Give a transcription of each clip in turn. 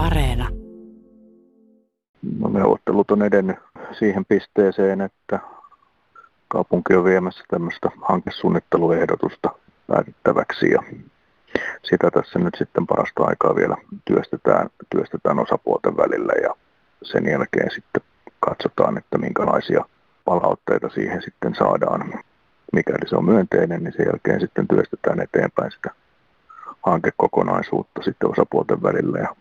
Areena. No, neuvottelut on edennyt siihen pisteeseen, että kaupunki on viemässä tämmöistä hankesuunnitteluehdotusta päätettäväksi ja sitä tässä nyt sitten parasta aikaa vielä työstetään, työstetään osapuolten välillä ja sen jälkeen sitten katsotaan, että minkälaisia palautteita siihen sitten saadaan. Mikäli se on myönteinen, niin sen jälkeen sitten työstetään eteenpäin sitä hankekokonaisuutta sitten osapuolten välillä ja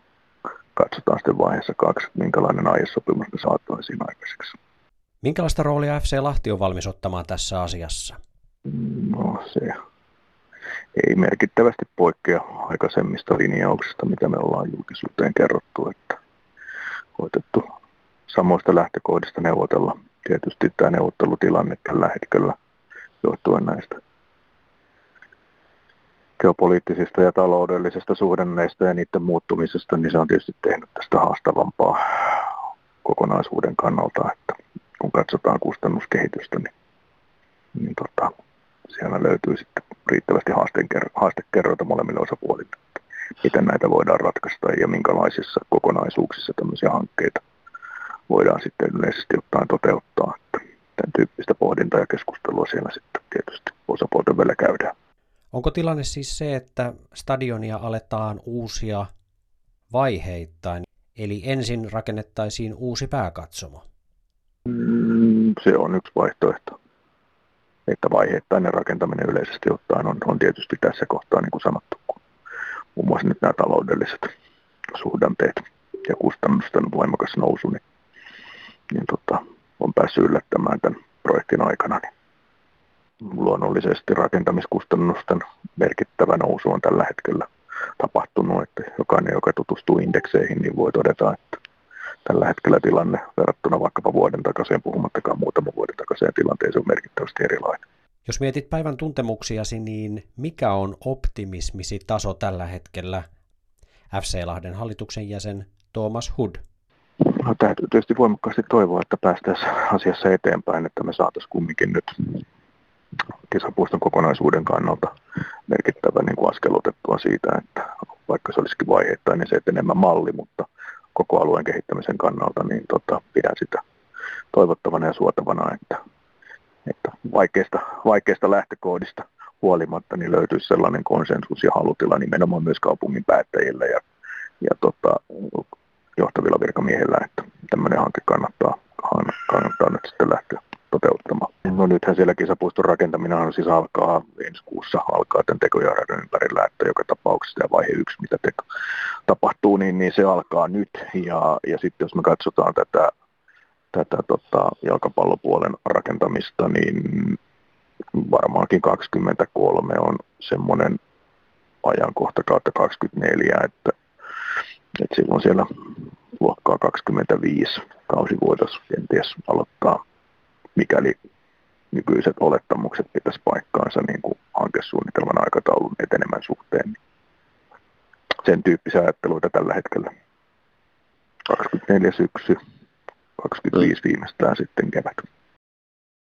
katsotaan sitten vaiheessa kaksi, minkälainen aiesopimus me saataisiin aikaiseksi. Minkälaista roolia FC Lahti on valmis ottamaan tässä asiassa? No se ei merkittävästi poikkea aikaisemmista linjauksista, mitä me ollaan julkisuuteen kerrottu, että koitettu samoista lähtökohdista neuvotella. Tietysti tämä neuvottelutilanne tällä hetkellä johtuen näistä geopoliittisista ja taloudellisista suhdanneista ja niiden muuttumisesta, niin se on tietysti tehnyt tästä haastavampaa kokonaisuuden kannalta, että kun katsotaan kustannuskehitystä, niin, niin tota, siellä löytyy sitten riittävästi haastekerroita molemmille osapuolille, että miten näitä voidaan ratkaista ja minkälaisissa kokonaisuuksissa tämmöisiä hankkeita voidaan sitten yleisesti ottaen toteuttaa. Että tämän tyyppistä pohdintaa ja keskustelua siellä sitten tietysti osapuolten välillä käydään. Onko tilanne siis se, että stadionia aletaan uusia vaiheittain, eli ensin rakennettaisiin uusi pääkatsomo? Mm, se on yksi vaihtoehto. Että vaiheittainen rakentaminen yleisesti ottaen on, on tietysti tässä kohtaa, niin kuin sanottu, kun muun muassa nyt nämä taloudelliset suhdanteet ja kustannusten voimakas nousu, niin, niin tota, on päässyt yllättämään tämän projektin aikana. Niin luonnollisesti rakentamiskustannusten merkittävä nousu on tällä hetkellä tapahtunut, että jokainen, joka tutustuu indekseihin, niin voi todeta, että tällä hetkellä tilanne verrattuna vaikkapa vuoden takaiseen, puhumattakaan muutaman vuoden takaiseen tilanteeseen on merkittävästi erilainen. Jos mietit päivän tuntemuksiasi, niin mikä on optimismisi taso tällä hetkellä? FC Lahden hallituksen jäsen Thomas Hood. No, täytyy tietysti voimakkaasti toivoa, että päästäisiin asiassa eteenpäin, että me saataisiin kumminkin nyt kesäpuiston kokonaisuuden kannalta merkittävä niin kuin askel otettua siitä, että vaikka se olisikin vaiheittain, niin se enemmän malli, mutta koko alueen kehittämisen kannalta, niin tota, pidän sitä toivottavana ja suotavana, että, että vaikeista, vaikeista lähtökohdista huolimatta niin löytyisi sellainen konsensus ja halutila nimenomaan myös kaupungin päättäjillä ja, ja tota, johtavilla virkamiehillä, että tämmöinen hanke kannattaa, kannattaa nyt sitten lähteä. No nythän siellä kisapuiston rakentaminen siis alkaa ensi kuussa, alkaa tämän tekojärjestelmän ympärillä, että joka tapauksessa ja vaihe yksi, mitä teko, tapahtuu, niin, niin se alkaa nyt. Ja, ja sitten jos me katsotaan tätä, tätä tota, jalkapallopuolen rakentamista, niin varmaankin 23 on semmoinen ajankohta kautta 24, että, että silloin siellä luokkaa 25 kausi voitaisiin kenties aloittaa mikäli nykyiset olettamukset pitäisi paikkaansa niin kuin hankesuunnitelman aikataulun etenemän suhteen. Sen tyyppisiä ajatteluita tällä hetkellä. 24 syksy, 25 viimeistään sitten kevät.